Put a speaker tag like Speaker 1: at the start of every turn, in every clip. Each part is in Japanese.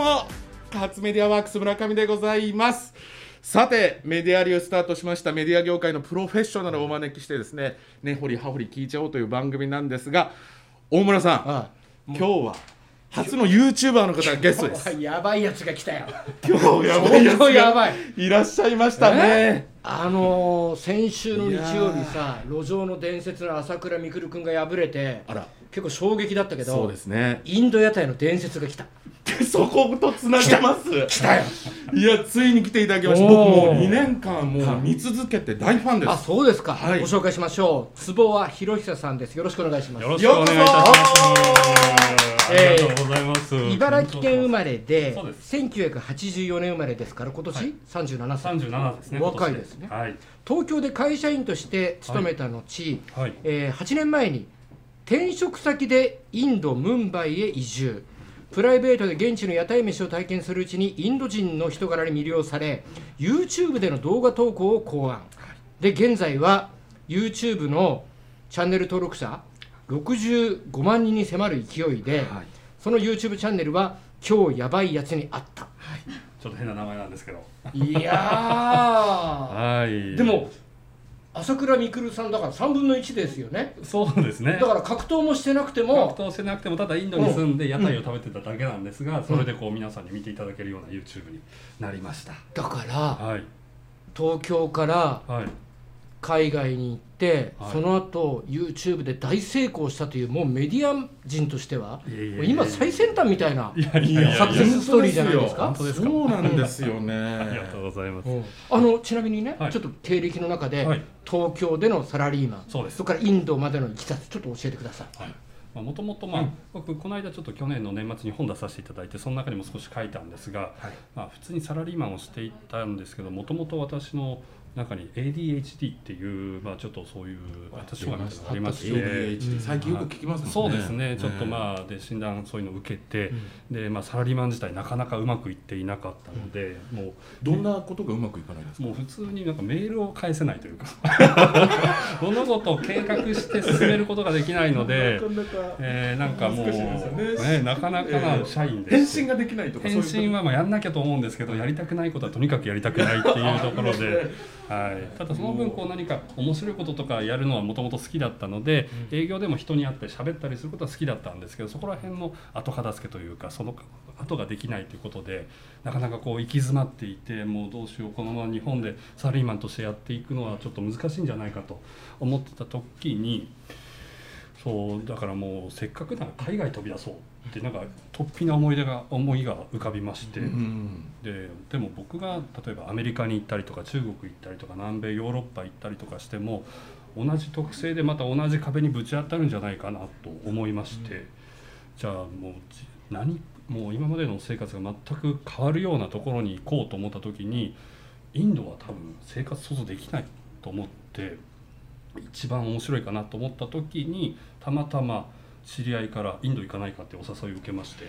Speaker 1: も初メディアワークス村上でございます。さてメディアリをスタートしました。メディア業界のプロフェッショナルをお招きしてですね根掘り葉掘り聞いちゃおうという番組なんですが大村さん、
Speaker 2: あ
Speaker 1: 今日は初の YouTuber の方がゲストです。
Speaker 2: やばいやつが来たよ。
Speaker 1: 今日やばいやつが
Speaker 2: ばい。
Speaker 1: いらっしゃいましたね。
Speaker 2: あのー、先週の日曜日
Speaker 1: い
Speaker 2: さ路上の伝説の朝倉未来君が敗れて
Speaker 1: あら。
Speaker 2: 結構衝撃だったけど
Speaker 1: そうですね。
Speaker 2: インド屋台の伝説が来た
Speaker 1: そことつなげます。
Speaker 2: 来たよ。
Speaker 1: いやついに来ていただきました。僕もう2年間もう見続けて大ファンです。
Speaker 2: あそうですか、
Speaker 1: はい。
Speaker 2: ご紹介しましょう。坪和博久さんです。よろしくお願いします。
Speaker 3: よろしくお願いいたします。あ
Speaker 2: えー
Speaker 3: りがとうございます。
Speaker 2: 茨城県生まれで
Speaker 3: そうです。
Speaker 2: 1984年生まれですから今年
Speaker 3: はい。
Speaker 2: 37歳、
Speaker 3: 三十七ですね。
Speaker 2: 若いですね。
Speaker 3: はい。
Speaker 2: 東京で会社員として勤めた後、
Speaker 3: はい。
Speaker 2: えー8年前に転職先でインド・ムンバイへ移住プライベートで現地の屋台飯を体験するうちにインド人の人柄に魅了され YouTube での動画投稿を考案。で現在は YouTube のチャンネル登録者65万人に迫る勢いで、
Speaker 1: はい。
Speaker 2: その YouTube チャンネルは「今日やばいやつにあった。
Speaker 3: ちょっと変な名前なんですけど。」
Speaker 2: いや
Speaker 3: はい。
Speaker 2: ーでも朝倉未来さんだから3分の1ですよね
Speaker 3: そうですね
Speaker 2: だ。から格闘もしてなくて
Speaker 3: 格
Speaker 2: も
Speaker 3: 闘してなくてもただインドに住んで屋台を食べてただけなんですが、それでこう皆さんに見ていただけるような YouTube になりました。
Speaker 2: だから
Speaker 3: はい
Speaker 2: 東京から
Speaker 3: はい。
Speaker 2: 海外に行って、
Speaker 3: はい。
Speaker 2: その後 YouTube で大成功したというもうメディア人としてはい
Speaker 3: やいやいや
Speaker 2: もう今最先端みたいない
Speaker 3: やいやいや
Speaker 2: サクセスストーリーじゃないですか。
Speaker 3: 本当ですか
Speaker 1: そうなんですよね。
Speaker 3: ありがとうございます。
Speaker 2: うん。あのちなみにね、
Speaker 3: はい。
Speaker 2: ちょっと経歴の中で、
Speaker 3: はい。
Speaker 2: 東京でのサラリーマン
Speaker 3: そうです。
Speaker 2: そこからインドまでのいきさつちょっと教えてください。
Speaker 3: もともとまあ、
Speaker 2: うん。
Speaker 3: 僕この間ちょっと去年の年末に本出させていただいてその中にも少し書いたんですが、
Speaker 1: はい。
Speaker 3: まあ、普通にサラリーマンをしていたんですけどもともと私の中に ADHD っていう、まあ、ちょっとそういう私障害みたいなのがありまして
Speaker 1: ADHD 最近よく聞きますもんね。
Speaker 3: そうですね。ちょっと
Speaker 1: あ
Speaker 3: まあで診断そういうのを受けて、でまあ、サラリーマン自体なかなかうまくいっていなかったので、もう
Speaker 1: どんなことがうまくいかないですか？
Speaker 3: もう普通になんかメールを返せないというか。物事を計画して進めることができないので、えーなんかもう、
Speaker 1: 難しいですよね。
Speaker 3: ね、なかなかな社員です。
Speaker 1: 返信ができないとか
Speaker 3: 返
Speaker 1: そういう
Speaker 3: 信はまあやんなきゃと思うんですけどやりたくないことはとにかくやりたくないっていうところで、はい、ただその分こう何か面白いこととかやるのはもともと好きだったので、営業でも人に会って喋ったりすることは好きだったんですけどそこら辺の後片付けというかその後ができないということでなかなかこう行き詰まっていてもうどうしようこのまま日本でサラリーマンとしてやっていくのはちょっと難しいんじゃないかと思ってた時に。そうだからもうせっかくなら海外飛び出そうってなんか突飛な思い出が思いが浮かびまして、
Speaker 1: うん。
Speaker 3: ででも僕が例えばアメリカに行ったりとか中国行ったりとか南米ヨーロッパ行ったりとかしても同じ特性でまた同じ壁にぶち当たるんじゃないかなと思いまして、じゃあもうじ何もう今までの生活が全く変わるようなところに行こうと思った時にインドは多分生活想像できないと思って一番面白いかなと思った時にたまたま知り合いからインド行かないかってお誘いを受けまして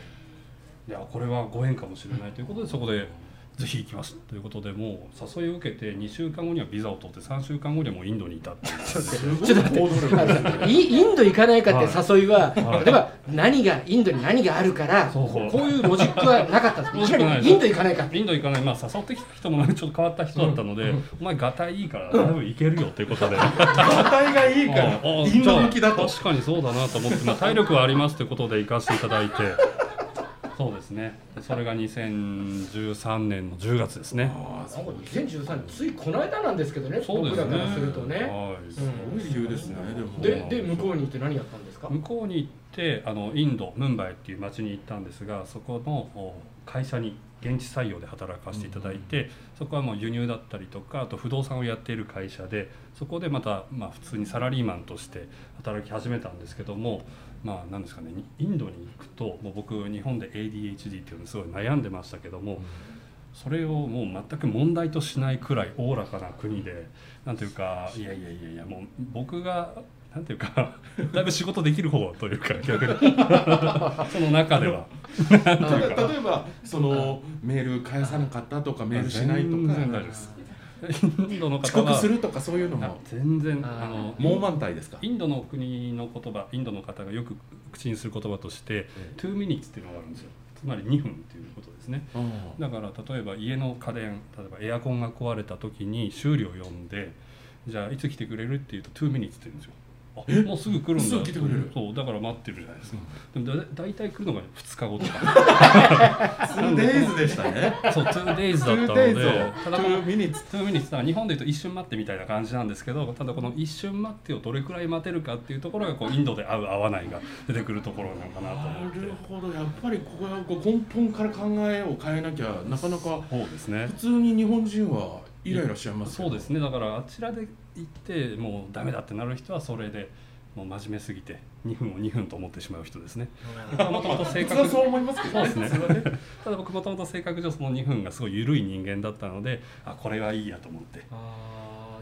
Speaker 3: いやこれはご縁かもしれないということでそこでぜひ行きます。ということでもう誘いを受けて2週間後にはビザを取って3週間後にはもうインドにいたっていう。
Speaker 2: ちょっと待ってイインド行かないかって誘いは、
Speaker 3: はい。
Speaker 2: 例えば何がインドに何があるからこういうロジックはなかったんです いきなりインド行かないか
Speaker 3: インド行かない、まあ、誘ってきた人もちょっと変わった人だったので、お前、がたいいいから、多分行けるよということで、
Speaker 1: 状態がいいからインド向きだと。
Speaker 3: 確かにそうだなと思って、まあ、体力はありますということで行かせていただいて、そうですね、それが2013年の10月ですね。
Speaker 1: ああ
Speaker 2: なんか2013年ついこの間なんですけどね
Speaker 3: そうですね。
Speaker 2: 僕らからするとね、
Speaker 3: はい。
Speaker 1: すごい理由ですねでも。
Speaker 2: でで向こうに行って何やったんですか？
Speaker 3: 向こうに行ってあのインドムンバイっていう町に行ったんですがそこのお会社に現地採用で働かせていただいて、そこはもう輸入だったりとかあと不動産をやっている会社でそこでまた、まあ、普通にサラリーマンとして働き始めたんですけどもまあなんですかね。インドに行くともう僕日本で ADHD っていうのにすごい悩んでましたけども、それをもう全く問題としないくらいおおらかな国でなんていうかいやいやいやいやもう僕がなんていうか だいぶ仕事できる方というか逆に。その中では。
Speaker 1: 例えばそのメール返さなかったとかメールしないとか
Speaker 3: インドの
Speaker 1: 遅
Speaker 3: 方は
Speaker 1: 刻するとかそういうの
Speaker 3: あ
Speaker 1: も。
Speaker 3: 全然
Speaker 2: あ
Speaker 3: の
Speaker 1: 猛満体ですか？
Speaker 3: インドの国の言葉インドの方がよく口にする言葉として
Speaker 1: え
Speaker 3: 2 minutes っていうのがあるんですよ。つまり2分っていうことですね。だから例えば家の家電例えばエアコンが壊れた時に修理を呼んでじゃあいつ来てくれるっていうと2 minutes って言うんですよ。あもうすぐ来るんだ。
Speaker 1: すぐ来てくれる。
Speaker 3: そうだから待ってるじゃないですか、でもだ大体来るのが2日後とか。
Speaker 1: 2days でしたね。
Speaker 3: そう 2days だったの
Speaker 1: 2days
Speaker 3: で
Speaker 1: を。
Speaker 3: ただこの
Speaker 1: 2 minutes
Speaker 3: 2 minutes だから日本でいうと一瞬待ってみたいな感じなんですけどただこの一瞬待ってをどれくらい待てるかっていうところがこうインドで合う合わないが出てくるところなのかなと思って。
Speaker 1: なるほど。やっぱりここはこう根本から考えを変えなきゃなかなか
Speaker 3: そうですね。
Speaker 1: 普通に日本人はイライラしちゃいますけど。
Speaker 3: そうですね。だからあちらで行ってもうダメだってなる人はそれでもう真面目すぎて2分を2分と思ってしまう人ですね。もともと性格
Speaker 1: そう思いますけどね。
Speaker 3: そうですね。ただ僕もともと性格上その2分がすごい緩い人間だったのであこれはいいやと思って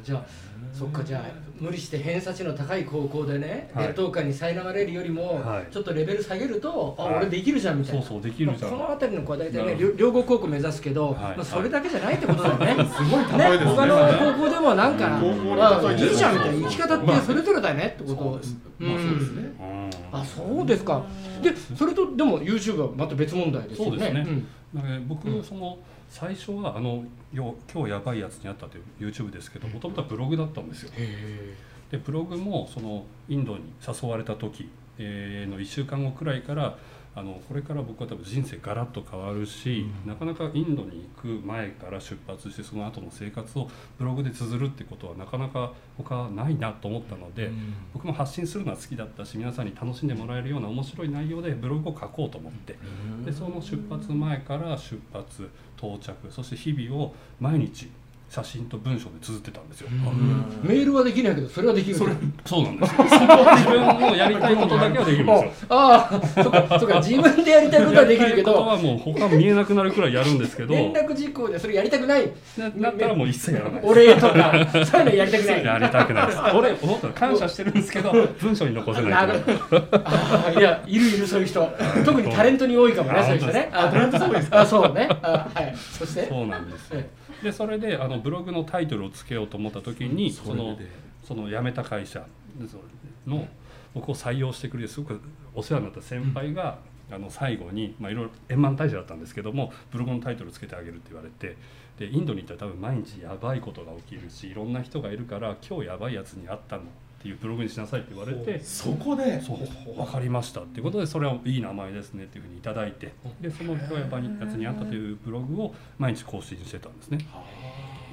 Speaker 2: じゃあそっかじゃあ無理して偏差値の高い高校でね、
Speaker 3: はい。
Speaker 2: 劣等感に苛まれるよりも、
Speaker 3: はい。
Speaker 2: ちょっとレベル下げると、あ
Speaker 3: はい。
Speaker 2: 俺できるじゃんみたいな。
Speaker 3: そうそうできるじゃん。
Speaker 2: まあこの辺りの子は大体ね両両国高校目指すけど、
Speaker 3: はい。
Speaker 2: まあ、それだけじゃないってことだよね。
Speaker 1: すごい例えですね。
Speaker 2: 他の高校でもなんか、
Speaker 1: 高校の
Speaker 2: まあ、
Speaker 1: 例え
Speaker 2: いいじゃんみたいな生き方ってそれぞれだよねってこと。
Speaker 1: そうです。まあそうですね。
Speaker 3: うん
Speaker 2: あそうですか。でそれとでも YouTube はまた別問題ですよね。
Speaker 3: そうですね。
Speaker 2: うん。
Speaker 3: その最初はあのよ今日やばいやつにあったという YouTube ですけどもともとはブログだったんですよ。でブログもそのインドに誘われた時、えーの1週間後くらいからあのこれから僕は多分人生ガラッと変わるし、なかなかインドに行く前から出発してその後の生活をブログで綴るってことはなかなか他はないなと思ったので、僕も発信するのは好きだったし皆さんに楽しんでもらえるような面白い内容でブログを書こうと思ってでその出発前から出発到着そして日々を毎日写真と文章で綴ってたんですよ。
Speaker 2: メールはできないけどそれはできる。それ
Speaker 3: そうなんですよ。自分のやりたいことだけはできるんですよ。
Speaker 2: ああそっかそっか自分でやりたいことはできるけ
Speaker 3: やりたいこと
Speaker 2: ど
Speaker 3: はもう他見えなくなるくらいやるんですけど、
Speaker 2: 連絡事項でそれやりたくない。
Speaker 3: ななったらもう一切やらない。
Speaker 2: お礼とかそういうのやりたくない。
Speaker 3: やりたくないです。俺思ったら感謝してるんですけど、文章に残せな
Speaker 2: ない。るあーいやいるいるそういう人。特にタレントに多いかもね
Speaker 3: あ
Speaker 2: そういう人ね。
Speaker 3: 本
Speaker 2: あタレントそうですあそうね。あはい。そして？
Speaker 3: そうなんです。でそれであのブログのタイトルをつけようと思った時に、その
Speaker 1: で。
Speaker 3: その辞めた会社の僕を採用してくれてすごくお世話になった先輩が、あの最後に、まあ、いろいろ円満退社だったんですけどもブログのタイトルつけてあげるって言われてでインドに行ったら多分毎日やばいことが起きるしいろんな人がいるから今日やばいやつに会ったのっていうブログにしなさいって言われて。
Speaker 1: そこで？
Speaker 3: そう分かりましたっていうことでそれはいい名前ですねっていうふうにいただいてでその「今日やばいやつにあった」というブログを毎日更新してたんですね。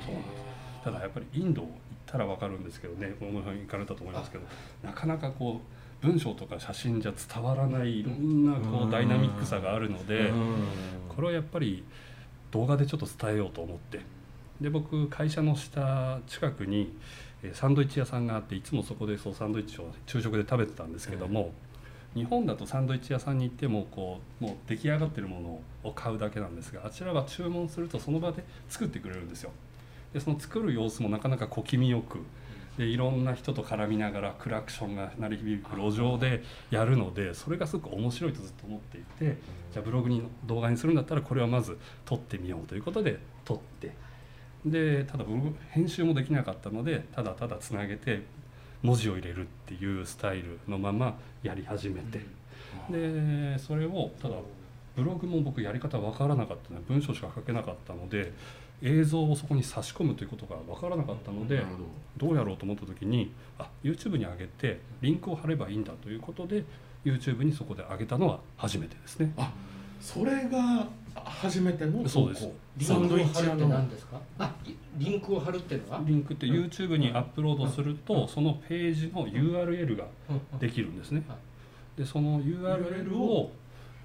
Speaker 3: そうなんです。ただやっぱりインド行ったら分かるんですけどねこの辺行かれたと思いますけどなかなかこう文章とか写真じゃ伝わらないいろんなこ
Speaker 1: う
Speaker 3: ダイナミックさがあるので
Speaker 1: うん。
Speaker 3: これをやっぱり動画でちょっと伝えようと思って。で僕会社の下近くにえーサンドイッチ屋さんがあっていつもそこでそうサンドイッチを昼食で食べてたんですけども、日本だとサンドイッチ屋さんに行ってもこうもう出来上がってるものを買うだけなんですがあちらは注文するとその場で作ってくれるんですよ。でその作る様子もなかなか小気味よくでいろんな人と絡みながらクラクションが鳴り響く路上でやるのでそれがすごく面白いとずっと思っていてじゃあブログに動画にするんだったらこれはまず撮ってみようということで撮ってでただ編集もできなかったのでただただつなげて文字を入れるっていうスタイルのままやり始めて、でそれをただブログも僕やり方分からなかったので文章しか書けなかったので映像をそこに差し込むということが分からなかったので
Speaker 1: ど。
Speaker 3: うやろうと思った時にあ YouTube に上げてリンクを貼ればいいんだということで YouTube にそこで上げたのは初めてですね。
Speaker 1: それが初めての投稿。
Speaker 3: そうです。
Speaker 1: サンドイッチ屋
Speaker 2: リンクを貼るって
Speaker 1: の
Speaker 2: 何ですかあリンクを貼るっていうのは？
Speaker 3: リンクって YouTube にアップロードするとそのページの URL ができるんですね。
Speaker 2: は。
Speaker 3: でその URL を、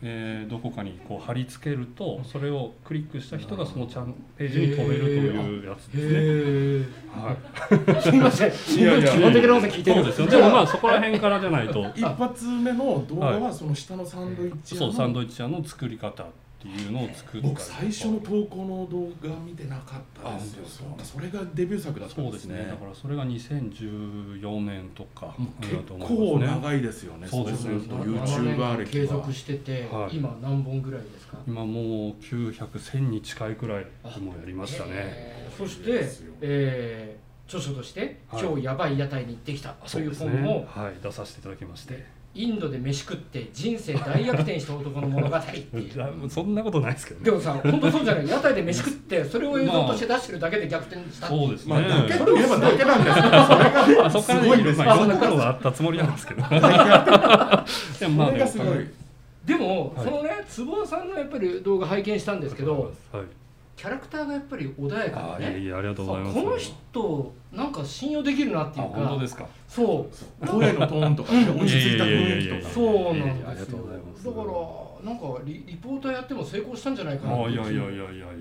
Speaker 3: えーどこかにこう貼り付けるとそれをクリックした人がそのちゃんページに飛べるというやつですね。
Speaker 2: へ
Speaker 3: はい、
Speaker 2: え すみません。
Speaker 1: いやいや。
Speaker 2: 基本的なこと聞いてる
Speaker 3: そうですよ。でもまあそこら辺からじゃないと。
Speaker 1: 一発目の動画はその下のサンドイッチ屋の
Speaker 3: そうサンドイッチ屋の作り方っていうのを作った
Speaker 1: 僕最初の投稿の動画見てなかったですよ。
Speaker 3: あ
Speaker 1: そうそれがデビュー作だった
Speaker 3: そうでね。
Speaker 1: んですすね。
Speaker 3: だからそれが2014年とか
Speaker 1: もう
Speaker 3: だと思
Speaker 1: 結構長いですよね。
Speaker 3: そうです
Speaker 1: すると
Speaker 2: 7
Speaker 1: YouTuber
Speaker 2: 年継
Speaker 1: 歴は
Speaker 2: 続してて、
Speaker 3: はい
Speaker 2: 今何本ぐらい。ですか
Speaker 3: 今もう900100に近いくらいもうやりましたね。
Speaker 2: えー。そしてえー著書として、
Speaker 3: はい。
Speaker 2: 今日やばい屋台に行ってきた」という
Speaker 3: そうです
Speaker 2: 本を、
Speaker 3: ね。はい。出させていただきまして
Speaker 2: インドで飯食って人生大逆転した男の物語っていう。
Speaker 3: そんなことないですけどね。
Speaker 2: でもさ本当そうじゃない。屋台で飯食ってそれを映像として出してるだけで逆転した。ってい
Speaker 3: そうですね、
Speaker 1: まあだけといえばだけなんですけどそれが
Speaker 3: あそこから
Speaker 1: すごいんですよ
Speaker 3: まあ、んなことがあったつもりなんですけどでもまあ
Speaker 1: それがすごい
Speaker 2: でも、
Speaker 3: はい
Speaker 2: そのね坪尾さんのやっぱり動画拝見したんですけど
Speaker 3: はい、
Speaker 2: キャラクターがやっぱり穏やかでね。
Speaker 3: あいえいえありがとうございます。
Speaker 2: この人なんか信用できるなってい
Speaker 3: あ
Speaker 2: うか。
Speaker 3: 本当ですか？
Speaker 2: そう。
Speaker 1: 声のトーンとかね落ち着いた雰囲気とか。
Speaker 2: そうなんですよ。
Speaker 3: がとうございます。
Speaker 2: だからなんかリリポーターやっても成功したんじゃないかなって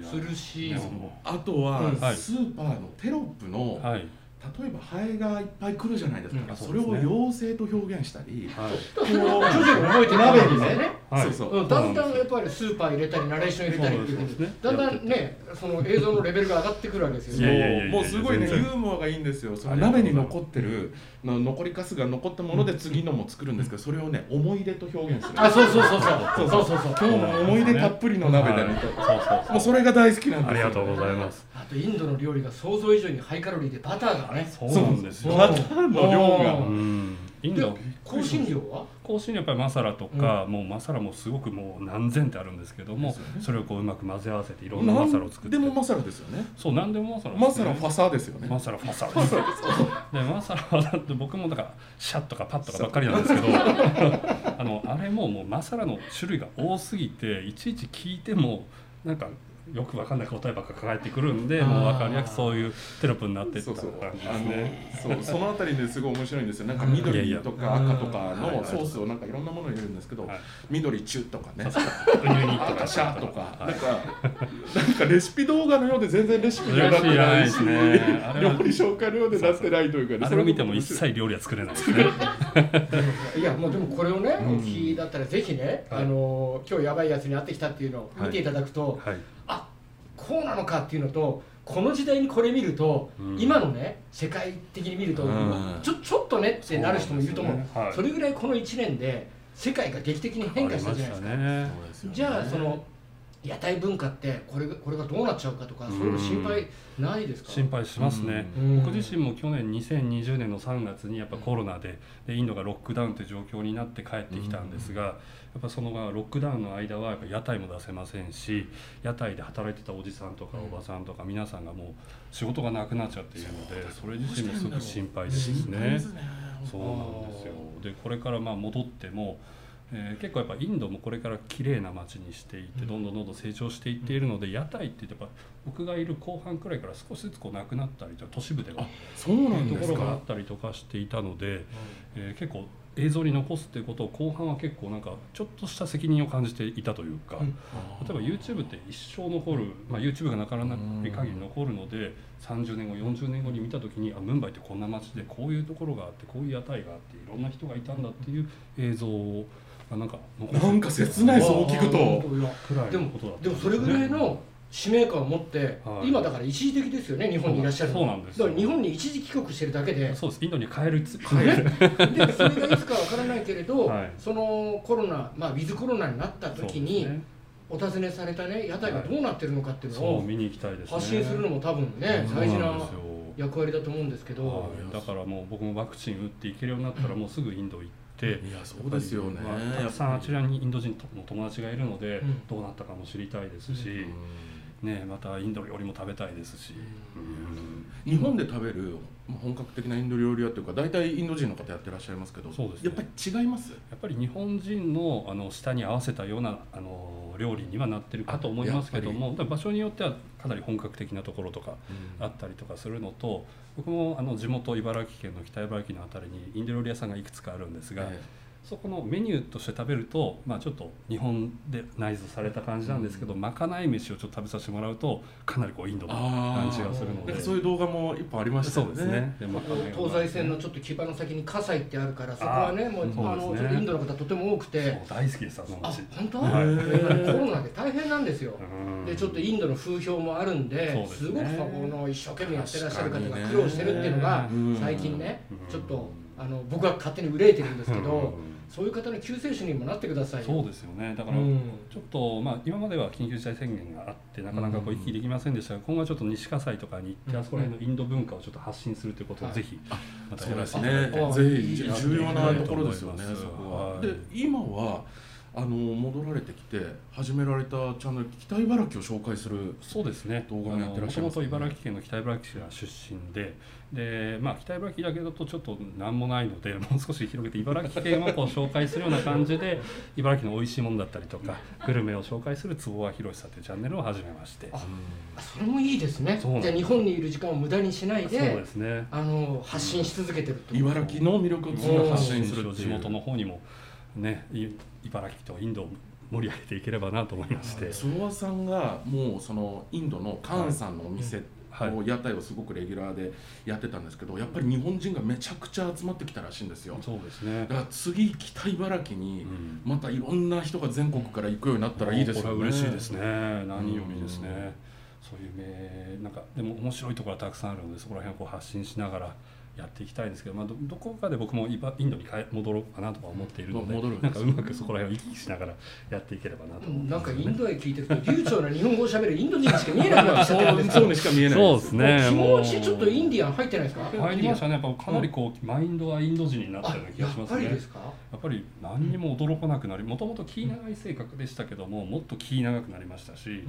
Speaker 2: するし。
Speaker 1: あとはスーパーのテロップの
Speaker 3: うはい
Speaker 1: 例えばハエがいっぱい来るじゃないですか、
Speaker 2: うん。
Speaker 1: それを妖精と表現したり、
Speaker 3: はい。
Speaker 2: 徐々に覚えて
Speaker 1: 鍋にね
Speaker 3: はい
Speaker 1: そうそう、
Speaker 2: うん、だんだんやっぱりスーパー入れたりナレーション入れたりっていう
Speaker 3: そうですね。
Speaker 2: だんだんねその映像のレベルが上がってくるわけです
Speaker 3: い
Speaker 2: よ
Speaker 1: もうすごいねユーモアがいいんですよ。そ鍋に残ってるの残りかすが残ったもので次のも作るんですけどそれをね思い出と表現する。
Speaker 2: あそうそうそうそう。そうそうそう。
Speaker 1: 今日も思い出たっぷりの鍋だねと、
Speaker 3: はい。そうそう。
Speaker 1: もうそれが大好きなんですよ。
Speaker 3: ありがとうございます。
Speaker 2: あとインドの料理が想像以上にハイカロリーでバターがね。
Speaker 3: そうなんですよ。
Speaker 1: バターの量が。
Speaker 2: う
Speaker 3: うん。インド。
Speaker 2: で香辛料は？
Speaker 3: 香辛料やっぱりマサラとか、もうマサラもすごくもう何千ってあるんですけども
Speaker 1: ね
Speaker 3: それをこううまく混ぜ合わせていろんなマサラを作って
Speaker 1: でもマサラですよね。
Speaker 3: そう何でもマサラですね
Speaker 1: マサラファサですよね。
Speaker 3: マサラファサです。でマサラはだって僕もだからシャッとかパッとかばっかりなんですけど あのあれももうマサラの種類が多すぎていちいち聞いてもなんかよくわかんない答えばっか返ってくるんでもう分かりやすくそういうテロップになっていった
Speaker 1: そうそう
Speaker 3: 感じ
Speaker 1: あ
Speaker 3: ですね。
Speaker 1: のそう。そのあたりですごい面白いんですよ。なんか緑
Speaker 3: や
Speaker 1: とか赤とか
Speaker 3: はい
Speaker 1: のソースをなんかいろんなものを入れるんですけど、
Speaker 3: はい。
Speaker 1: 緑中とかね。
Speaker 3: ウニとか
Speaker 1: 赤シャとか、
Speaker 3: はい。
Speaker 1: なんかなんかレシピ動画のようで全然レシピにはなってないし
Speaker 3: ね。
Speaker 1: 料理紹介のようでなってないというかね。
Speaker 3: あれを見ても一切料理は作れないですね。
Speaker 2: いやもう。でもこれをね、
Speaker 1: うん。
Speaker 2: お聞きだったらぜひね、
Speaker 3: はい。
Speaker 2: あの今日やばいやつに会ってきたっていうのを見ていただくと、
Speaker 3: はい。
Speaker 2: あこうなのかっていうのとこの時代にこれ見ると、
Speaker 3: うん。
Speaker 2: 今のね世界的に見ると、
Speaker 1: うん。
Speaker 2: ちょちょっとねってなる人もいると思う。
Speaker 3: ねはい。
Speaker 2: それぐらいこの1年で世界が劇的に変化したじゃないですか。
Speaker 3: ね。
Speaker 2: じゃあその屋台文化ってこれがこれがどうなっちゃうかとかそういうの心配ないですか？
Speaker 3: 心配しますね、
Speaker 2: うん。
Speaker 3: 僕自身も去年2020年の3月にやっぱコロナででインドがロックダウンという状況になって帰ってきたんですが、やっぱそのロックダウンの間はやっぱ屋台も出せませんし屋台で働いてたおじさんとかおばさんとか皆さんがもう仕事がなくなっちゃっているのでそれ自身もすごく心配です
Speaker 1: 心配
Speaker 3: ね
Speaker 1: です。ね。
Speaker 3: そうなんですよ。でこれからまあ戻っても、えー結構やっぱインドもこれから綺麗な街にしていってどんどんどんどん成長していっているので屋台ってやっぱ僕がいる後半くらいから少しずつこうなくなったりとか都市部では
Speaker 1: あそうなん
Speaker 3: と
Speaker 1: ですか。
Speaker 3: ころがあったりとかしていたので、えー結構映像に残すっていうことを後半は結構なんかちょっとした責任を感じていたというか、
Speaker 2: うん。
Speaker 3: 例えば YouTube って一生残る、まあ、YouTube がなかなか限り残るので30年後40年後に見た時にあムンバイってこんな街でこういうところがあってこういう屋台があっていろんな人がいたんだっていう映像をあなんか
Speaker 1: なんか切ないそう聞くと。
Speaker 2: でもでもそれぐらいの使命感を持って、
Speaker 3: はい。
Speaker 2: 今だから一時的ですよね日本にいらっしゃるの。
Speaker 3: そうなんです
Speaker 2: だから日本に一時帰国してるだけで。
Speaker 3: そうです。インドに帰るつ
Speaker 2: ね、でそれがいつかわからないけれど、
Speaker 3: はい。
Speaker 2: そのコロナ、まあ、ウィズコロナになった時に、お尋ねされたね屋台がどうなってるのかっていうのを
Speaker 3: そう見に行きたいですね。
Speaker 2: 発信するのも多分ね大事な
Speaker 3: なんですよ。
Speaker 2: 役割だと思うんですけど、
Speaker 3: はい、だからもう僕もワクチン打っていけるようになったらもうすぐインド行って、
Speaker 1: いやそうですよね。
Speaker 3: まあたくさんあちらにインド人の友達がいるので、
Speaker 2: うん。
Speaker 3: どうなったかも知りたいですし、ね、またインド料理も食べたいですし、うん
Speaker 1: 日本で食べるまあ本格的なインド料理屋というか大体インド人の方やってらっしゃいますけど
Speaker 3: そうですね。
Speaker 1: やっぱり違います？
Speaker 3: やっぱり日本人のあの舌に合わせたようなあの料理にはなってるかと思いますけども場所によってはかなり本格的なところとかあったりとかするのと僕もあの地元茨城県の北茨城の辺りにインド料理屋さんがいくつかあるんですが、
Speaker 1: え
Speaker 3: そこのメニューとして食べると、まあ、ちょっと日本で内蔵された感じなんですけど、まかない飯をちょっと食べさせてもらうとかなりこうインドの
Speaker 1: あ
Speaker 3: 感じがするので。
Speaker 1: なんかそういう動画も一本ありましたよ
Speaker 3: そうですね。で
Speaker 2: 東西線のちょっと牙の先に葛西ってあるからそこはねもう
Speaker 3: そう
Speaker 2: あのインドの方とても多くて。
Speaker 3: そう大好きですあの
Speaker 2: あ
Speaker 3: 街
Speaker 2: 本当、
Speaker 3: はい。
Speaker 2: コロナで大変なんですよ、
Speaker 3: うん。
Speaker 2: でちょっとインドの風評もあるんで
Speaker 3: ね。
Speaker 2: すごくこの一生懸命やってらっしゃる方が苦労してるっていうのが
Speaker 1: うん。
Speaker 2: 最近ね
Speaker 3: うん
Speaker 2: ちょっとあの僕は勝手に憂いてるんですけどそういう方の救世主にもなってくださいよ。
Speaker 3: そうですよね。だから
Speaker 2: うん。
Speaker 3: ちょっと、まあ、今までは緊急事態宣言があってなかなかこう行き来できませんでしたが、今後はちょっと西葛西とかに行って、あそこら辺のインド文化をちょっと発信するということをぜひまた
Speaker 1: そうです
Speaker 3: やらせていただ
Speaker 1: ね。ぜひ重要なところですよねそこは。で今はあの戻られてきて始められたチャンネル北茨城を紹介する
Speaker 3: そうですね。
Speaker 1: 動画もやってらっしゃいますね。
Speaker 3: もともと茨城県の北茨城市が出身でで、まあ、北茨城だけだとちょっと何もないので もう少し広げて茨城県をこう紹介するような感じで 茨城の美味しいものだったりとかグルメを紹介する坪和弘さというチャンネルを始めまして。
Speaker 2: あそれもいいですね。じゃあ日本にいる時間を無駄にしない
Speaker 3: そう
Speaker 2: で
Speaker 3: ですね。
Speaker 2: あの発信し続けてるってこと
Speaker 1: 茨城の魅力を発信する
Speaker 3: 地元の方にもねい茨城とインドを盛り上げていければなと思いまして。
Speaker 1: 坪和さんがもうそのインドのカーンさんのお店
Speaker 3: はい
Speaker 1: の屋台をすごくレギュラーでやってたんですけどやっぱり日本人がめちゃくちゃ集まってきたらしいんですよ。
Speaker 3: そうですね。
Speaker 1: だから次北茨城に
Speaker 3: うん。
Speaker 1: またいろんな人が全国から行くようになったらいいですよね。
Speaker 3: これは嬉しいですね。何よりですね。そういうねなんかでも面白いところがたくさんあるのでそこら辺をこう発信しながらやっていきたいんですけど、まあ、どどこかで僕もインドに帰戻ろうかなとは思っているので
Speaker 1: 戻るんです
Speaker 3: なんかうまくそこら辺を行き来しながらやっていければなと思って
Speaker 2: なんかインドへ聞いてると流暢な日本語を喋るインド人にしか見えなくなってきちゃってるんです
Speaker 1: そうにしか見えない
Speaker 3: そうですね。
Speaker 2: 気持ちちょっとインディアン入ってないですか？
Speaker 3: 入りましたね。やっぱかなりこうマインドはインド人になった
Speaker 2: あ
Speaker 3: ような気がしますね。
Speaker 2: ぱりですか？
Speaker 3: やっぱり何にも驚かなくなりもともと気長い性格でしたけどももっと気長くなりましたし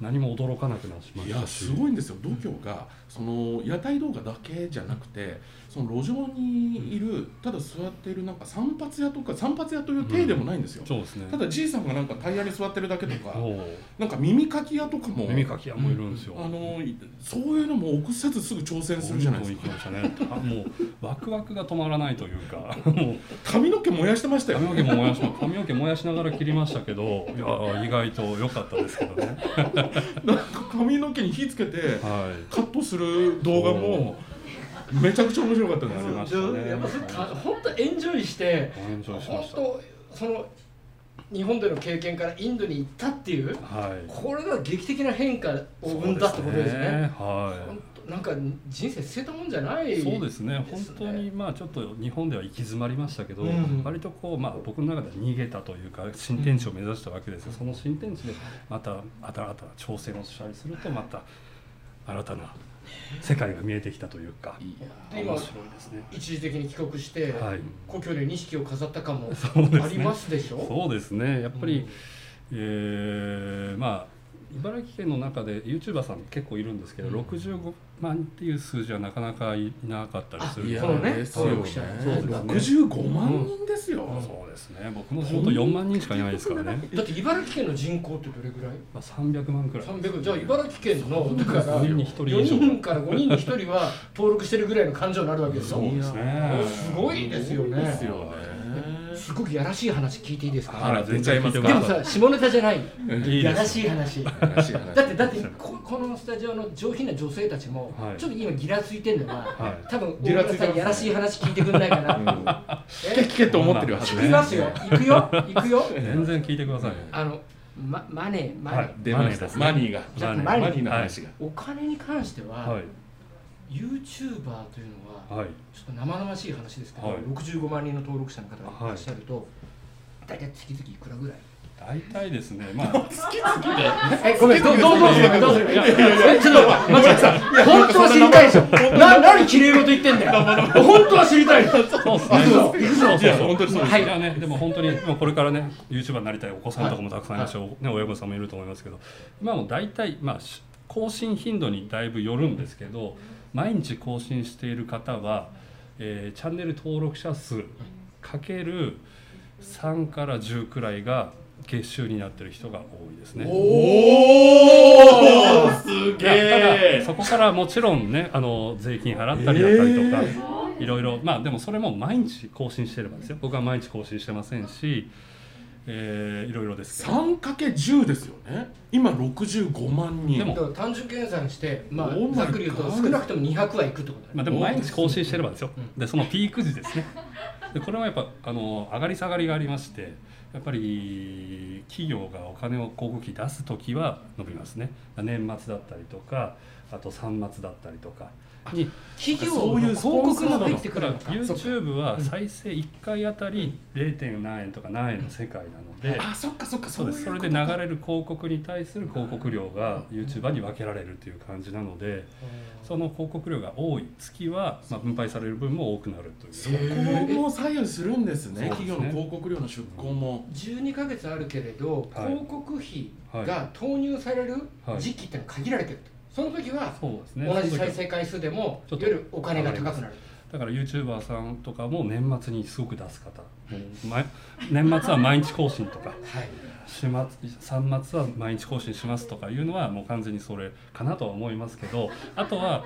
Speaker 3: 何も驚かなくなりま
Speaker 1: いや
Speaker 3: したし
Speaker 1: すごいんですよ。度胸がその屋台動画だけじゃなくてその路上にいるただ座っているなんか散髪屋とか散髪屋という体でもないんですよ、
Speaker 3: そうですね。
Speaker 1: ただじいさんがなんかタイヤに座ってるだけとかなんか耳かき屋とかも
Speaker 3: 耳かき屋もいるんですよ、
Speaker 1: あのそういうのも臆せずすぐ挑戦するじゃないですか。
Speaker 3: ましたね。あもうワクワクが止まらないというか、もう。
Speaker 1: 髪の毛燃やしてましたよ。
Speaker 3: 髪の毛も燃やし髪の毛燃やしながら切りましたけど、いや意外と良かったですけどね。
Speaker 1: なんか髪の毛に火つけて
Speaker 3: はい。
Speaker 1: カットする動画もめちゃくちゃ面白かったんですよ
Speaker 2: やっぱそれた本当エンジョイして本。当その日本での経験からインドに行ったっていう
Speaker 3: はい。
Speaker 2: これが劇的な変化を生んだってことですね。
Speaker 3: は
Speaker 2: 本当なんか人生捨てたもんじゃない
Speaker 3: い。そうですね。本
Speaker 2: ですね
Speaker 3: 当にまあちょっと日本では行き詰まりましたけど、
Speaker 2: うん
Speaker 3: 割とこうまあ僕の中では逃げたというか新天地を目指したわけですよ。その新天地でまた新たな挑戦をしたりするとまた新たな世界が見えてきたというか。
Speaker 1: いや
Speaker 2: で今
Speaker 3: 面白いですね。
Speaker 2: 一時的に帰国して、
Speaker 3: はい。
Speaker 2: 故郷で錦を飾った感も
Speaker 3: そうですね
Speaker 2: ありますでしょ？
Speaker 3: そうですねやっぱり、
Speaker 2: うん
Speaker 3: えーまあ茨城県の中で YouTuber さん結構いるんですけど、
Speaker 2: うん。
Speaker 3: 65万っていう数字はなかなかいなかったりする
Speaker 1: いや
Speaker 2: ね。
Speaker 1: ですよね。
Speaker 2: 登録者
Speaker 3: そうですね。
Speaker 1: 65万人ですよ、
Speaker 2: うん。
Speaker 3: そうですね。僕の地元4万人しかいないですからね、
Speaker 2: だって茨城県の人口ってどれぐらい？
Speaker 3: まあ、300万くらい。
Speaker 2: 300じゃあ茨城県のだから
Speaker 3: 5人に1人以上。
Speaker 2: 4人から5人に1人は登録してるぐらいの感情になるわけでしょ
Speaker 3: そうですね。
Speaker 2: すごいですよね。
Speaker 1: ですよね
Speaker 2: すごくやらしい話聞いていいですか？
Speaker 1: あら出ちゃいますか
Speaker 2: でもさ下ネタじゃない。
Speaker 3: いい
Speaker 2: やらしい話。
Speaker 1: やらしい話。
Speaker 2: だってだってここのスタジオの上品な女性たちも、
Speaker 3: はい。
Speaker 2: ちょっと今ギラついてるのは、
Speaker 3: はい。
Speaker 2: 多分
Speaker 1: ギラついてます
Speaker 2: 大村さんやらしい話聞いてくんないかな、
Speaker 1: うん。聞け聞けと思ってるはず
Speaker 2: 聞きますよ。行くよ？行くよ？
Speaker 3: 全然聞いてください
Speaker 2: あの、ま、マネーマネー、
Speaker 3: はい
Speaker 1: 出ました。マニーが。
Speaker 2: じゃあ
Speaker 3: マネー。
Speaker 2: マネー。
Speaker 1: マニーの話が、
Speaker 2: お金に関しては、
Speaker 3: はい
Speaker 2: YouTuber というのは、
Speaker 3: はい
Speaker 2: ちょっと生々しい話ですけど、
Speaker 3: はい
Speaker 2: 65万人の登録者の方がいらっしゃると、大体月々いくらぐらい？
Speaker 3: 大体ですね まあ
Speaker 2: え、ごめん、どどうどうすればいいどうすればいいえちょっと待ってください。本当は知りたいでしょ。な、何綺麗事言ってんだよ。本当は知りたいの。
Speaker 3: そうですね
Speaker 2: そう
Speaker 3: そう
Speaker 1: いや本当にそうです
Speaker 2: はい
Speaker 3: いやね、でも本当にもうこれからね YouTuber になりたいお子さんとかもたくさんいらっしゃる、ね、親御さんもいると思いますけど今も大体、まあ、し更新頻度にだいぶよるんですけど毎日更新している方は、えーチャンネル登録者数かける3から10くらいが月収になってる人が多いですね。
Speaker 1: おおすげ
Speaker 3: ただ
Speaker 1: え
Speaker 3: そこからもちろんねあの税金払ったりだったりとか、いろいろまあでもそれも毎日更新してればですよ。僕は毎日更新してませんし、えーいろいろですけど。
Speaker 1: 3×10 ですよね。今65万人。
Speaker 3: でも。
Speaker 2: 単純計算して、まあ
Speaker 1: Oh
Speaker 2: ざっくり言うと少なくとも200はいくってことだね。
Speaker 3: まあ、でも毎日更新してればですよ。
Speaker 2: うん。
Speaker 3: でそのピーク時ですね。でこれはやっぱあの上がり下がりがありましてやっぱり企業がお金を広告費出す時は伸びますね。年末だったりとかあと3末だったりとかに
Speaker 2: 企業の
Speaker 1: そういう
Speaker 2: 広告が入ってくるの。か
Speaker 3: YouTube は再生1回あたり 0. 何円とか何円の世界なので、
Speaker 1: あそっかそっか
Speaker 3: そうです。それで流れる広告に対する広告料が YouTuber に分けられるという感じなのでその広告量が多い月は、まあ、分配される分も多くなるという。
Speaker 1: そこも左右するんですね。
Speaker 3: ね。
Speaker 1: 企業の広告料の出向も、
Speaker 2: 12ヶ月あるけれど、
Speaker 3: はい。
Speaker 2: 広告費
Speaker 3: はい。
Speaker 2: が投入される
Speaker 3: はい。
Speaker 2: 時期ってのは限られてると、その時は
Speaker 3: そうですね。
Speaker 2: 同じ再生回数でもよりお金が高くなる。
Speaker 3: だから YouTuber さんとかも年末にすごく出す方。年末は毎日更新とか。
Speaker 2: はい。
Speaker 3: 週末3末は毎日更新しますとかいうのはもう完全にそれかなとは思いますけど あとは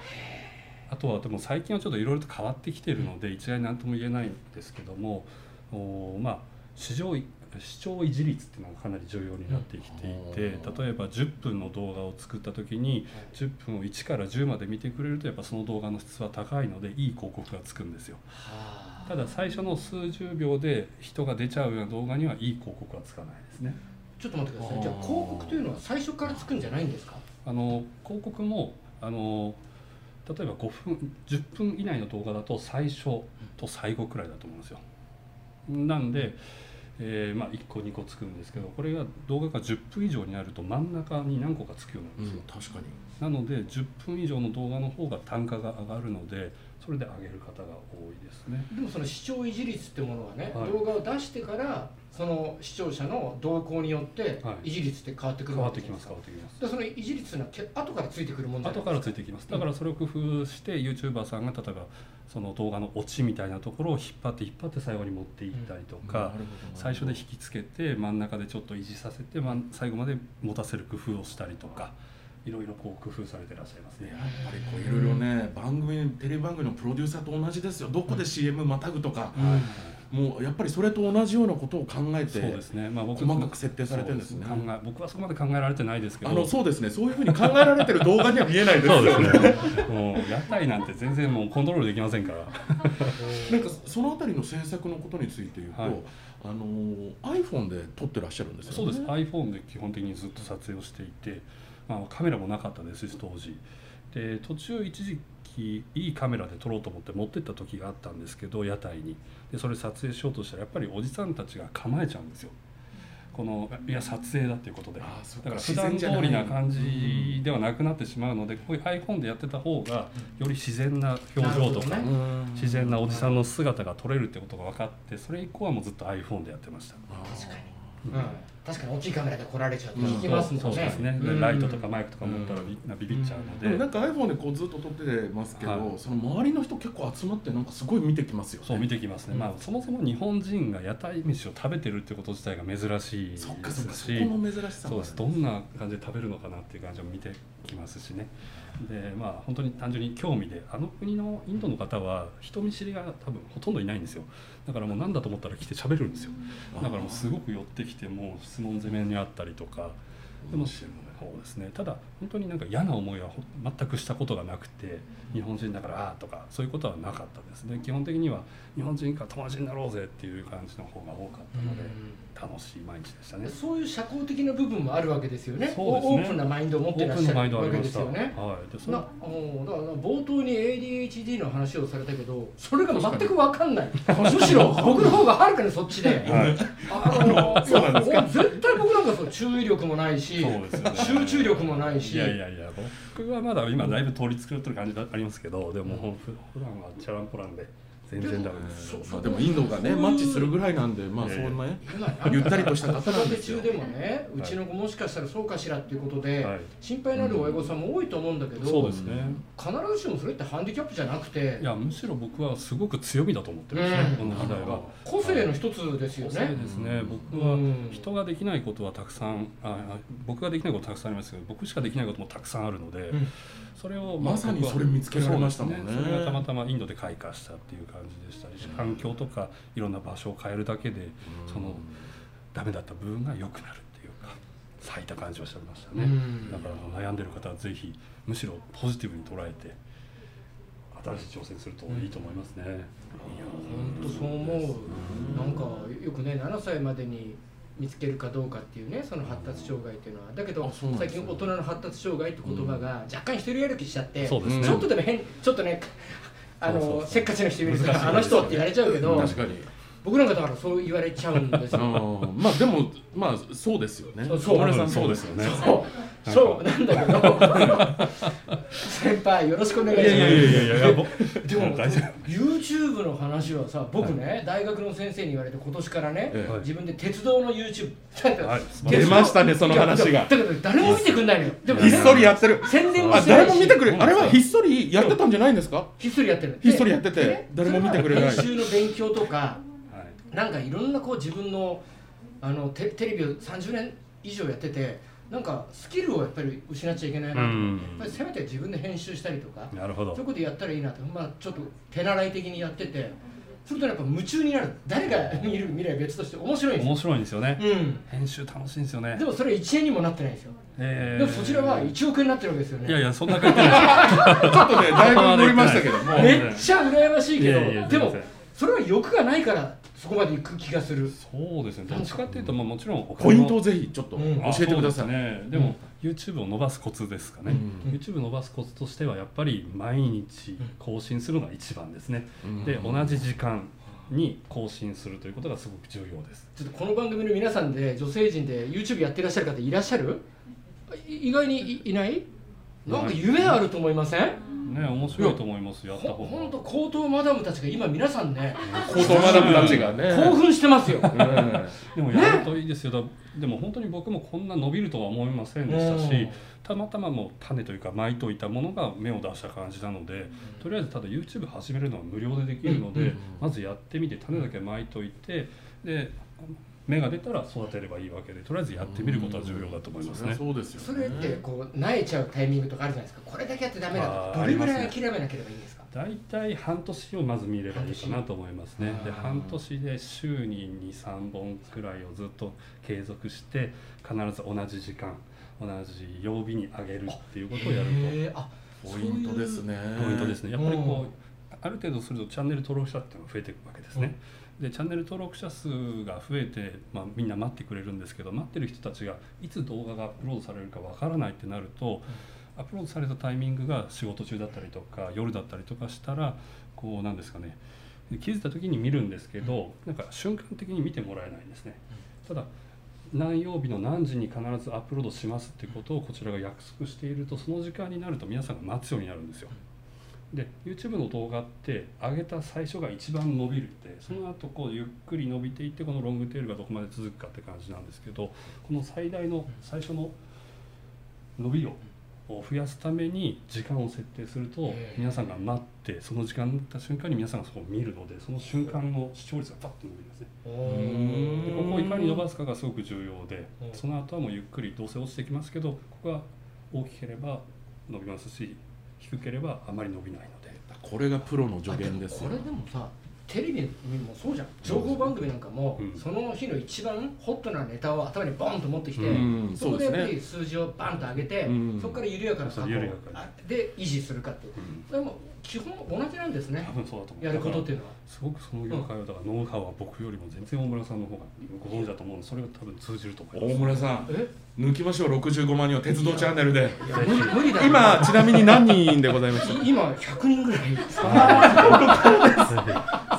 Speaker 3: あとはでも最近はちょっといろいろと変わってきてるので一概に何とも言えないんですけどもおまあ市場視聴維持率っていうのがかなり重要になってきていて
Speaker 1: うん。
Speaker 3: 例えば10分の動画を作った時に10分を1から10まで見てくれるとやっぱその動画の質は高いのでいい広告がつくんですよ。
Speaker 2: はあ。
Speaker 3: ただ最初の数十秒で人が出ちゃうような動画にはいい広告はつかないですね。
Speaker 2: ちょっと待ってください。じゃあ広告というのは最初からつくんじゃないんですか？
Speaker 3: あの広告もあの例えば5分10分以内の動画だと最初と最後くらいだと思うんですよ。なんで、えーまあ、1個2個つくんですけどこれが動画が10分以上になると真ん中に何個かつくよう
Speaker 1: う
Speaker 3: なんですよ、
Speaker 1: ん、確かに。
Speaker 3: なので10分以上の動画の方が単価が上がるのでそれで上げる方が多いですね。
Speaker 2: でもその視聴維持率ってものはね、
Speaker 3: はい。
Speaker 2: 動画を出してからその視聴者の動向によって
Speaker 3: はい。
Speaker 2: 維持率って変わってくる
Speaker 3: 変わ
Speaker 2: わけじゃ
Speaker 3: ってきます変わってきます。
Speaker 2: でその維持率のけ後からついてくるもんじゃない
Speaker 3: 後からついてきます。だからそれを工夫して YouTuber さんが例えばその動画のオチみたいなところを引っ張って引っ張って最後に持っていったりとか、最初で引きつけて真ん中でちょっと維持させて、まあ、最後まで持たせる工夫をしたりとかいろいろこう工夫されてらっしゃいますね。
Speaker 1: やっ。ぱりこういろいろね番組テレビ番組のプロデューサーと同じですよ。どこで CM またぐとか、もうやっぱりそれと同じようなことを考えて
Speaker 3: そうですね、まあ、僕
Speaker 1: 細かく設定されてるんですね。
Speaker 3: 僕はそこまで考えられてないですけど。
Speaker 1: あのそうですね。そういうふうに考えられてる動画には見えないです
Speaker 3: そうですねもう屋台なんて全然もうコントロールできませんから。
Speaker 1: なんかそのあたりの制作のことについて言うと、
Speaker 3: はい。
Speaker 1: あのー iPhone で撮ってらっしゃるんですよね。
Speaker 3: そうです。iPhone で基本的にずっと撮影をしていて、まあ、カメラもなかったですし当時。で途中一時期いいカメラで撮ろうと思って持ってった時があったんですけど屋台に。でそれ撮影しようとしたらやっぱりおじさんたちが構えちゃうんですよ。このいや撮影だっていうことで。だから普段通りな感じではなくなってしまうのでこういう iPhone でやってた方がより自然な表情とか、
Speaker 2: なるほ
Speaker 1: うん。
Speaker 3: 自然なおじさんの姿が撮れるってことが分かってそれ以降はもうずっと iPhone でやってました。
Speaker 2: 確かうん、確かに大きいカメラで来られちゃうと
Speaker 1: うん。
Speaker 2: 引きますもんね、
Speaker 3: そうですね、
Speaker 2: うん。
Speaker 3: ライトとかマイクとか持ったらビ,、ビビっちゃうので、
Speaker 1: でもなんか iPhone でこうずっと撮ってますけど、
Speaker 3: はい。
Speaker 1: その周りの人結構集まってなんかすごい見てきますよ。ね
Speaker 3: そう見てきますね、
Speaker 1: うん。
Speaker 3: まあそもそも日本人が屋台飯を食べてるってこと自体が珍しいですし。
Speaker 1: そっかそっかそこの珍しさ
Speaker 3: そうです。どんな感じで食べるのかなっていう感じを見てきますしね。でまあ本当に単純に興味であの国のインドの方は人見知りが多分ほとんどいないんですよだからもう何だと思ったら来て喋るんですよ。だからもうすごく寄ってきてもう質問攻めにあったりとか。でも
Speaker 1: 面白い
Speaker 3: そうですね。ただ本当になんか嫌な思いはほ全くしたことがなくて日本人だからああとかそういうことはなかったですね。基本的には日本人から友達になろうぜっていう感じの方が多かったので楽しい毎日でしたね。
Speaker 2: そういう社交的な部分もあるわけですよね。
Speaker 3: ね。
Speaker 2: オープンなマインドを持ってらっしゃるわけですよね。
Speaker 3: はい。でそれ
Speaker 2: なもうだから冒頭に ADHD の話をされたけどそれが全く分かんない。むしろ僕の方がはるかにそっちで、
Speaker 3: はい。
Speaker 2: あの
Speaker 1: そうなんですか。
Speaker 2: いや絶対僕なんかそう注意力もないし
Speaker 3: そうですよね
Speaker 2: 集中力もないし。
Speaker 3: いやいやいや僕はまだ今だいぶ通り作ってる感じがありますけどでも普段はチャランポランで。全然ダメです。
Speaker 2: そう
Speaker 1: まあ、でもインドがねマッチするぐらいなんでまあそんなね
Speaker 2: 今
Speaker 1: ゆったりとした方なん
Speaker 2: 子育て
Speaker 1: ですよ
Speaker 2: 中でもねうちの子もしかしたらそうかしらっていうことで、
Speaker 3: はい。
Speaker 2: 心配になる親御さんも多いと思うんだけど、
Speaker 3: そうですね。
Speaker 2: 必ずしもそれってハンディキャップじゃなくて。
Speaker 3: いやむしろ僕はすごく強みだと思ってますね、
Speaker 2: うん。
Speaker 3: この時代は。
Speaker 2: 個性の一つですよ
Speaker 3: そう
Speaker 2: ね。
Speaker 3: ですね。僕は
Speaker 2: うん。
Speaker 3: 人ができないことはたくさんああ僕ができないことたくさんありますけど僕しかできないこともたくさんあるので、
Speaker 2: うん。
Speaker 3: それを
Speaker 1: まさにそれ見つけられましたもんね。
Speaker 3: それがたまたまインドで開花したっていう感じでしたり環境とかいろんな場所を変えるだけでそのダメだった部分が良くなるっていうか咲いた感じはしてましたね、
Speaker 2: うん。
Speaker 3: だから悩んでる方はぜひむしろポジティブに捉えて新しい挑戦するといいと思いますね、
Speaker 2: 本当そう思う。なんかよくね7歳までに見つけるかどうかっていうねその発達障害っていうのは。だけど最近大人の発達障害って言葉が若干一人歩きしちゃって、ちょっとでも変ちょっとねあのせっかちな人いるからあの人って言われちゃうけど
Speaker 1: 確かに
Speaker 2: 僕なんかだからそう言われちゃうんです
Speaker 1: あ
Speaker 2: よ。
Speaker 1: ーまあでもまあそうですよね。
Speaker 2: そう
Speaker 1: さんそうですよね。
Speaker 2: そう。そうなんだけど。先輩よろしくお願いします。
Speaker 3: いやいやいやいやいやぼ
Speaker 2: でも
Speaker 3: 大丈
Speaker 2: YouTube の話はさ僕ね、大学の先生に言われて今年からね、
Speaker 1: ええ
Speaker 3: はい
Speaker 2: 自分で鉄道の YouTube
Speaker 1: 出ましたねその話が
Speaker 2: だけど誰も見てくんないのよでも
Speaker 1: ひっそりやってる
Speaker 2: 宣伝も
Speaker 1: あ
Speaker 2: してないし
Speaker 1: 誰も見てくれ
Speaker 3: うん
Speaker 1: あれはひっそりやってたんじゃないんですか
Speaker 2: ひっそりやってる
Speaker 1: ひっそりやってて誰も見てくれない
Speaker 2: 編集の勉強とか
Speaker 3: はい
Speaker 2: なんかいろんなこう自分のあのテテレビを30年以上やっててなんかスキルをやっぱり失っちゃいけないなと、
Speaker 3: うん。
Speaker 2: やっぱりせめて自分で編集したりとか
Speaker 3: なるほど。
Speaker 2: そういうことやったらいいなと、まあ、ちょっと手習い的にやっててするとやっぱ夢中になる。誰が見る見れば別として面白いんですよ。
Speaker 3: 面白いんですよね。
Speaker 2: う
Speaker 3: 編集楽しいんですよね。
Speaker 2: ん、でもそれ1円にもなってないんですよ、
Speaker 3: えー。
Speaker 2: でもそちらは1億円になってるわけですよね。
Speaker 3: いやいやそんな感じ
Speaker 1: ちょっとねだいぶ乗りましたけども。
Speaker 3: ね
Speaker 2: めっちゃ羨ましいけど
Speaker 3: いやいや
Speaker 2: でもそれは欲がないからそこまで行く気がする。
Speaker 3: そうですね。どっちかっていうとまあもちろんお
Speaker 1: ポイントをぜひちょっと教
Speaker 2: うん。
Speaker 1: えてください。
Speaker 3: ね。でも、YouTube を伸ばすコツですかね、
Speaker 1: うん。
Speaker 3: YouTube 伸ばすコツとしてはやっぱり毎日更新するのが一番ですね、
Speaker 1: うん。
Speaker 3: で同じ時間に更新するということがすごく重要です。
Speaker 2: ちょっとこの番組の皆さんで女性陣で YouTube やってらっしゃる方いらっしゃる？い意外にいいない？なんか夢あると思いません？
Speaker 3: ね面白いと思いますやった
Speaker 2: ほ
Speaker 3: 方が。
Speaker 2: ほんと高等マダムたちが今皆さんね
Speaker 1: 高等マダムたちがね。
Speaker 2: 興奮してますよ。
Speaker 1: うん。
Speaker 3: でもやるといいですよ、だでも本当に僕もこんな伸びるとは思いませんでしたし、たまたまもう種というか巻いといたものが芽を出した感じなので、とりあえずただ YouTube 始めるのは無料でできるので、まずやってみて種だけ巻いといてで芽が出たら育てればいいわけでとりあえずやってみることは重要だと思いますね。
Speaker 1: そうですよ
Speaker 2: それってこう萎えちゃうタイミングとかあるじゃないですか。これだけやってダメだ
Speaker 3: あー
Speaker 2: どれぐらい諦めなければいいんですか？
Speaker 3: 大体半年をまず見ればいいかなと思いますね。で
Speaker 2: 半年
Speaker 3: 半年で週に23本くらいをずっと継続して必ず同じ時間同じ曜日に上げるっていうことをやる
Speaker 2: へー。あ
Speaker 1: ポイントですね。
Speaker 3: とポイントですね。やっぱりこ
Speaker 2: うん。
Speaker 3: うある程度するとチャンネル登録者っていうのが増えていくわけですね、でチャンネル登録者数が増えて、まあ、みんな待ってくれるんですけど待ってる人たちがいつ動画がアップロードされるかわからないってなると、アップロードされたタイミングが仕事中だったりとか夜だったりとかしたらこうなんですかね気づいた時に見るんですけど、なんか瞬間的に見てもらえないんですね、ただ何曜日の何時に必ずアップロードしますってことをこちらが約束しているとその時間になると皆さんが待つようになるんですよで YouTube の動画って上げた最初が一番伸びるってその後こうゆっくり伸びていってこのロングテールがどこまで続くかって感じなんですけどこの最大の最初の伸びを増やすために時間を設定すると皆さんが待ってその時間になった瞬間に皆さんがそこを見るのでその瞬間の視聴率がパッと伸びるんですね。
Speaker 1: ん
Speaker 3: でここをいかに伸ばすかがすごく重要で
Speaker 2: うん。
Speaker 3: その後はもうゆっくりどうせ落ちてきますけどここが大きければ伸びますし低ければあまり伸びないので。
Speaker 1: これがプロの助言ですよ。
Speaker 2: これでもさテレビもそうじゃん。情報番組なんかも、
Speaker 3: うん。
Speaker 2: その日の一番ホットなネタを頭にボンと持ってきて、
Speaker 1: うん。
Speaker 2: そこでやっぱり数字をバンと上げて、
Speaker 1: うん。
Speaker 2: そこから緩やかな過去で維持するかっていう。
Speaker 3: うん。
Speaker 2: でも基本同じなんですね。
Speaker 3: 多分そうだと思う。
Speaker 2: やることって
Speaker 3: だ
Speaker 2: いうのは。
Speaker 3: すごくその業界はだからノウハウは僕よりも全然大村さんの方がご存知だと思うのでそれが多分通じると思います。
Speaker 1: 大村さん
Speaker 2: え？
Speaker 1: 抜きましょう。65万人を鉄道チャンネルで。
Speaker 2: いや無理無理だよ。
Speaker 1: 今ちなみに何人でございました？
Speaker 2: い今100人ぐらい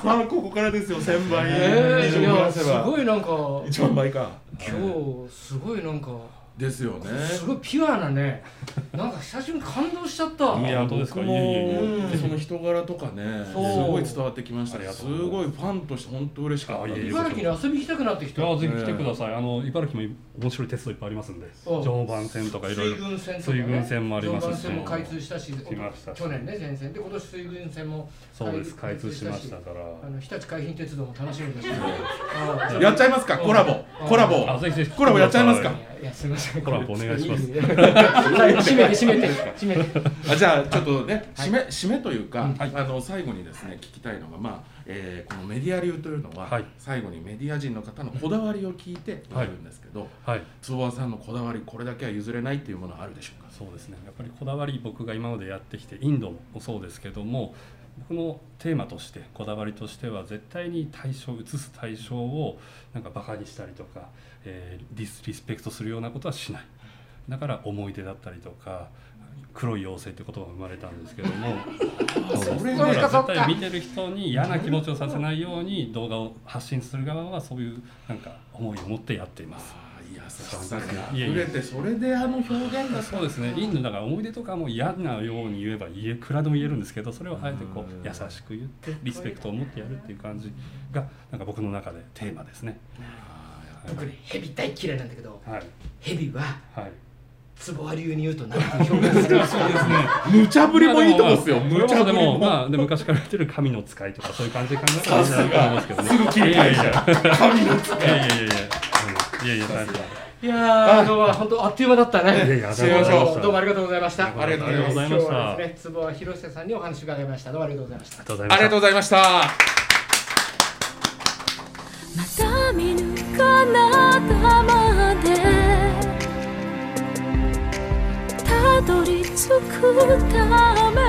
Speaker 1: さあここからですよ1000倍。以上増や
Speaker 2: やすごいなんか。
Speaker 1: 1万倍か。
Speaker 2: 今日すごいなんか
Speaker 1: ですよね。
Speaker 2: すごいピュアなね。なんか久しぶりに感動しちゃった。
Speaker 1: いや
Speaker 3: 本当ですか？いえいえ
Speaker 2: いえ。
Speaker 1: その人柄とかねすごい伝わってきました
Speaker 3: ありが
Speaker 1: す
Speaker 3: ござい
Speaker 1: ファンとして本当嬉しかった。
Speaker 2: 茨城に遊びに行きたくなってきた。
Speaker 3: ぜひ来てください。あの茨城も面白い鉄道いっぱいありますんで。
Speaker 2: う。ん
Speaker 3: 常磐線とかいろいろ。
Speaker 2: 水郡線
Speaker 3: もありますし。
Speaker 2: 常磐線も開通したし
Speaker 3: 来ました。し
Speaker 2: 去年ね全線。で今年水郡線も
Speaker 3: そうです。開通しましたから。
Speaker 2: あの日立海浜鉄道も楽しみです。
Speaker 1: やっちゃいますか？コラボ。
Speaker 2: うん
Speaker 1: コラボ。コラボやっちゃいますか？
Speaker 2: いやすみません。
Speaker 3: コラボお願いします。
Speaker 2: はい締めて締めて締めて。
Speaker 1: あじゃあちょっとね締め締めというか、
Speaker 3: はい。
Speaker 1: あの最後にですね聞きたいのがまあ、えーこのメディア流というのは、
Speaker 3: はい。
Speaker 1: 最後にメディア人の方のこだわりを聞いて終わるんですけど、
Speaker 3: はい。
Speaker 1: 坪和さんのこだわりこれだけは譲れないっていうものはあるでしょうか？
Speaker 3: そうですね。やっぱりこだわり僕が今までやってきてインドもそうですけども僕のテーマとしてこだわりとしては絶対に対象映す対象をなんかバカにしたりとか、えーディスリスペクトするようなことはしない。だから思い出だったりとか黒い妖精って言葉が生まれたんですけども。
Speaker 1: それ
Speaker 3: だから絶対見てる人に嫌な気持ちをさせないように動画を発信する側はそういうなんか思いを持ってやっています。
Speaker 1: 優しさに
Speaker 3: いえいえ
Speaker 1: 溢れてそれであの表現が
Speaker 3: そうですね、インドだから思い出とかも嫌なように言えば言えいくらでも言えるんですけどそれをあえてこう優しく言ってリスペクトを持ってやるっていう感じがなんか僕の中でテーマですね。
Speaker 2: 僕ねヘビ大嫌いなんだけど
Speaker 3: はい。
Speaker 2: ヘビは
Speaker 3: はい。
Speaker 2: 坪波流に言うと何て表現する
Speaker 3: そうですね。
Speaker 1: 無茶ぶりもいいとこですよ。
Speaker 3: まあ
Speaker 1: 無茶ぶり
Speaker 3: でも
Speaker 1: も
Speaker 3: まあで昔から言ってる神の使いとかそういう感じで考えたらいいんじゃないかと思うん
Speaker 1: が
Speaker 3: ですけどね。
Speaker 1: すぐ切り替えちゃう。神の使い。
Speaker 3: いやいやいやいやいやいや
Speaker 2: 今日は本当あっという間だったね。
Speaker 3: いやいや
Speaker 2: どうもありがとうございました。
Speaker 1: ありがとうございました。
Speaker 3: ありがとうございました。
Speaker 2: 今日はですね坪和広瀬さんにお話伺いました。どうもありがとうございました。
Speaker 3: ありがとうございました。
Speaker 1: まし
Speaker 4: た見ぬ彼方までたどり着くた